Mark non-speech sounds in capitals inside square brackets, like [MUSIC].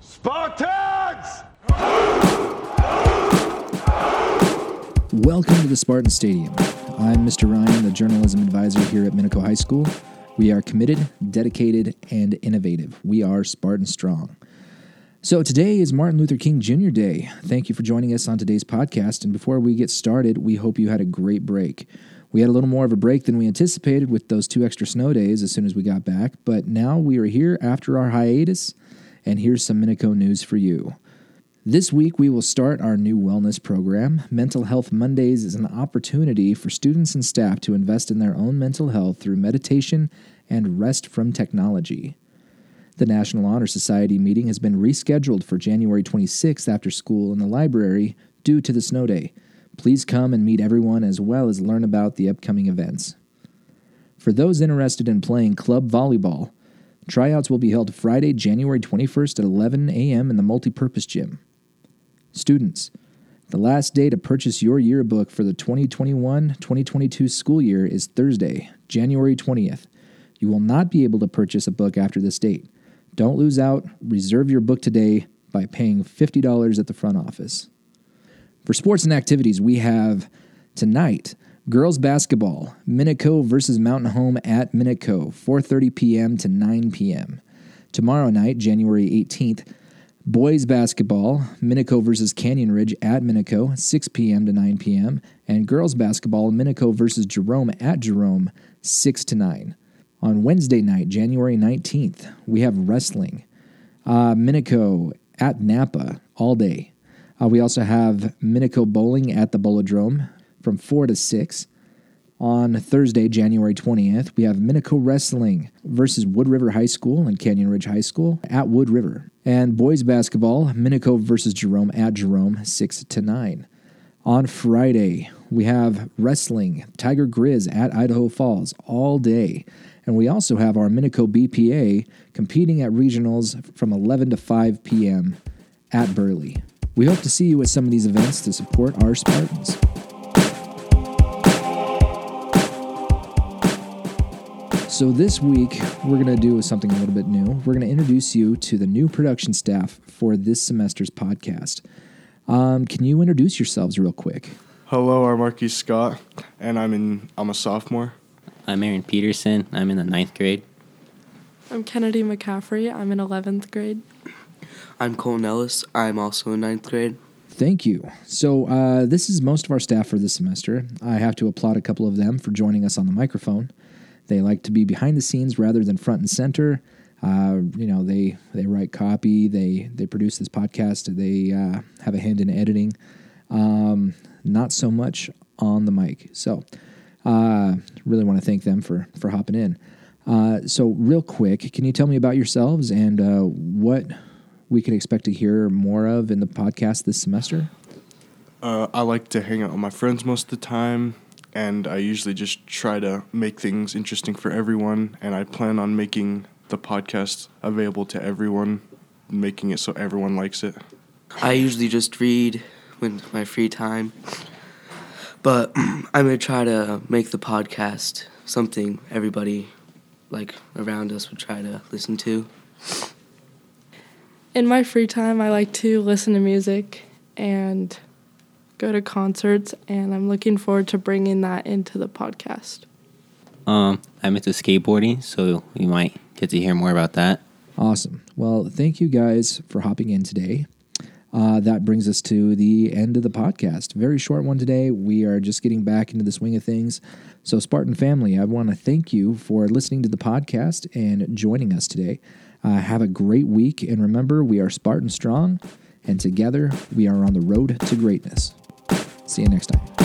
Spartans! Welcome to the Spartan Stadium. I'm Mr. Ryan, the journalism advisor here at Minico High School. We are committed, dedicated, and innovative. We are Spartan Strong. So today is Martin Luther King Jr. Day. Thank you for joining us on today's podcast. And before we get started, we hope you had a great break. We had a little more of a break than we anticipated with those two extra snow days as soon as we got back, but now we are here after our hiatus, and here's some Minico news for you. This week, we will start our new wellness program. Mental Health Mondays is an opportunity for students and staff to invest in their own mental health through meditation and rest from technology. The National Honor Society meeting has been rescheduled for January 26th after school in the library due to the snow day. Please come and meet everyone as well as learn about the upcoming events. For those interested in playing club volleyball, tryouts will be held Friday, January 21st at 11 a.m. in the multipurpose gym. Students, the last day to purchase your yearbook for the 2021 2022 school year is Thursday, January 20th. You will not be able to purchase a book after this date. Don't lose out. Reserve your book today by paying $50 at the front office. For sports and activities, we have tonight girls basketball, Minico versus Mountain Home at Minico, 4:30 p.m. to 9 p.m. Tomorrow night, January 18th, boys basketball, Minico versus Canyon Ridge at Minico, 6 p.m. to 9 p.m., and girls basketball, Minico versus Jerome at Jerome, 6 to 9. On Wednesday night, January 19th, we have wrestling. Uh, Minico at Napa all day. Uh, we also have Minico Bowling at the Bolodrome from 4 to 6. On Thursday, January 20th, we have Minico Wrestling versus Wood River High School and Canyon Ridge High School at Wood River. And boys basketball, Minico versus Jerome at Jerome, 6 to 9. On Friday, we have wrestling, Tiger Grizz at Idaho Falls all day. And we also have our Minico BPA competing at regionals from 11 to 5 p.m. at Burley. We hope to see you at some of these events to support our Spartans. So, this week, we're going to do something a little bit new. We're going to introduce you to the new production staff for this semester's podcast. Um, can you introduce yourselves real quick? Hello, I'm Marquis Scott, and I'm in. I'm a sophomore. I'm Aaron Peterson. I'm in the ninth grade. I'm Kennedy McCaffrey. I'm in 11th grade. I'm Cole Nellis. I'm also in ninth grade. Thank you. So, uh, this is most of our staff for this semester. I have to applaud a couple of them for joining us on the microphone. They like to be behind the scenes rather than front and center. Uh, you know, they they write copy. They they produce this podcast. They uh, have a hand in editing. Um, not so much on the mic. So, uh, really want to thank them for for hopping in. Uh, so, real quick, can you tell me about yourselves and uh, what we can expect to hear more of in the podcast this semester? Uh, I like to hang out with my friends most of the time, and I usually just try to make things interesting for everyone. And I plan on making the podcast available to everyone, making it so everyone likes it. I usually just read when my free time, but [CLEARS THROAT] I'm gonna try to make the podcast something everybody like around us would try to listen to. In my free time, I like to listen to music and go to concerts, and I'm looking forward to bringing that into the podcast. Um, I'm into skateboarding, so you might get to hear more about that. Awesome. Well, thank you guys for hopping in today. Uh, that brings us to the end of the podcast. Very short one today. We are just getting back into the swing of things. So, Spartan family, I want to thank you for listening to the podcast and joining us today. Uh, have a great week. And remember, we are Spartan Strong, and together we are on the road to greatness. See you next time.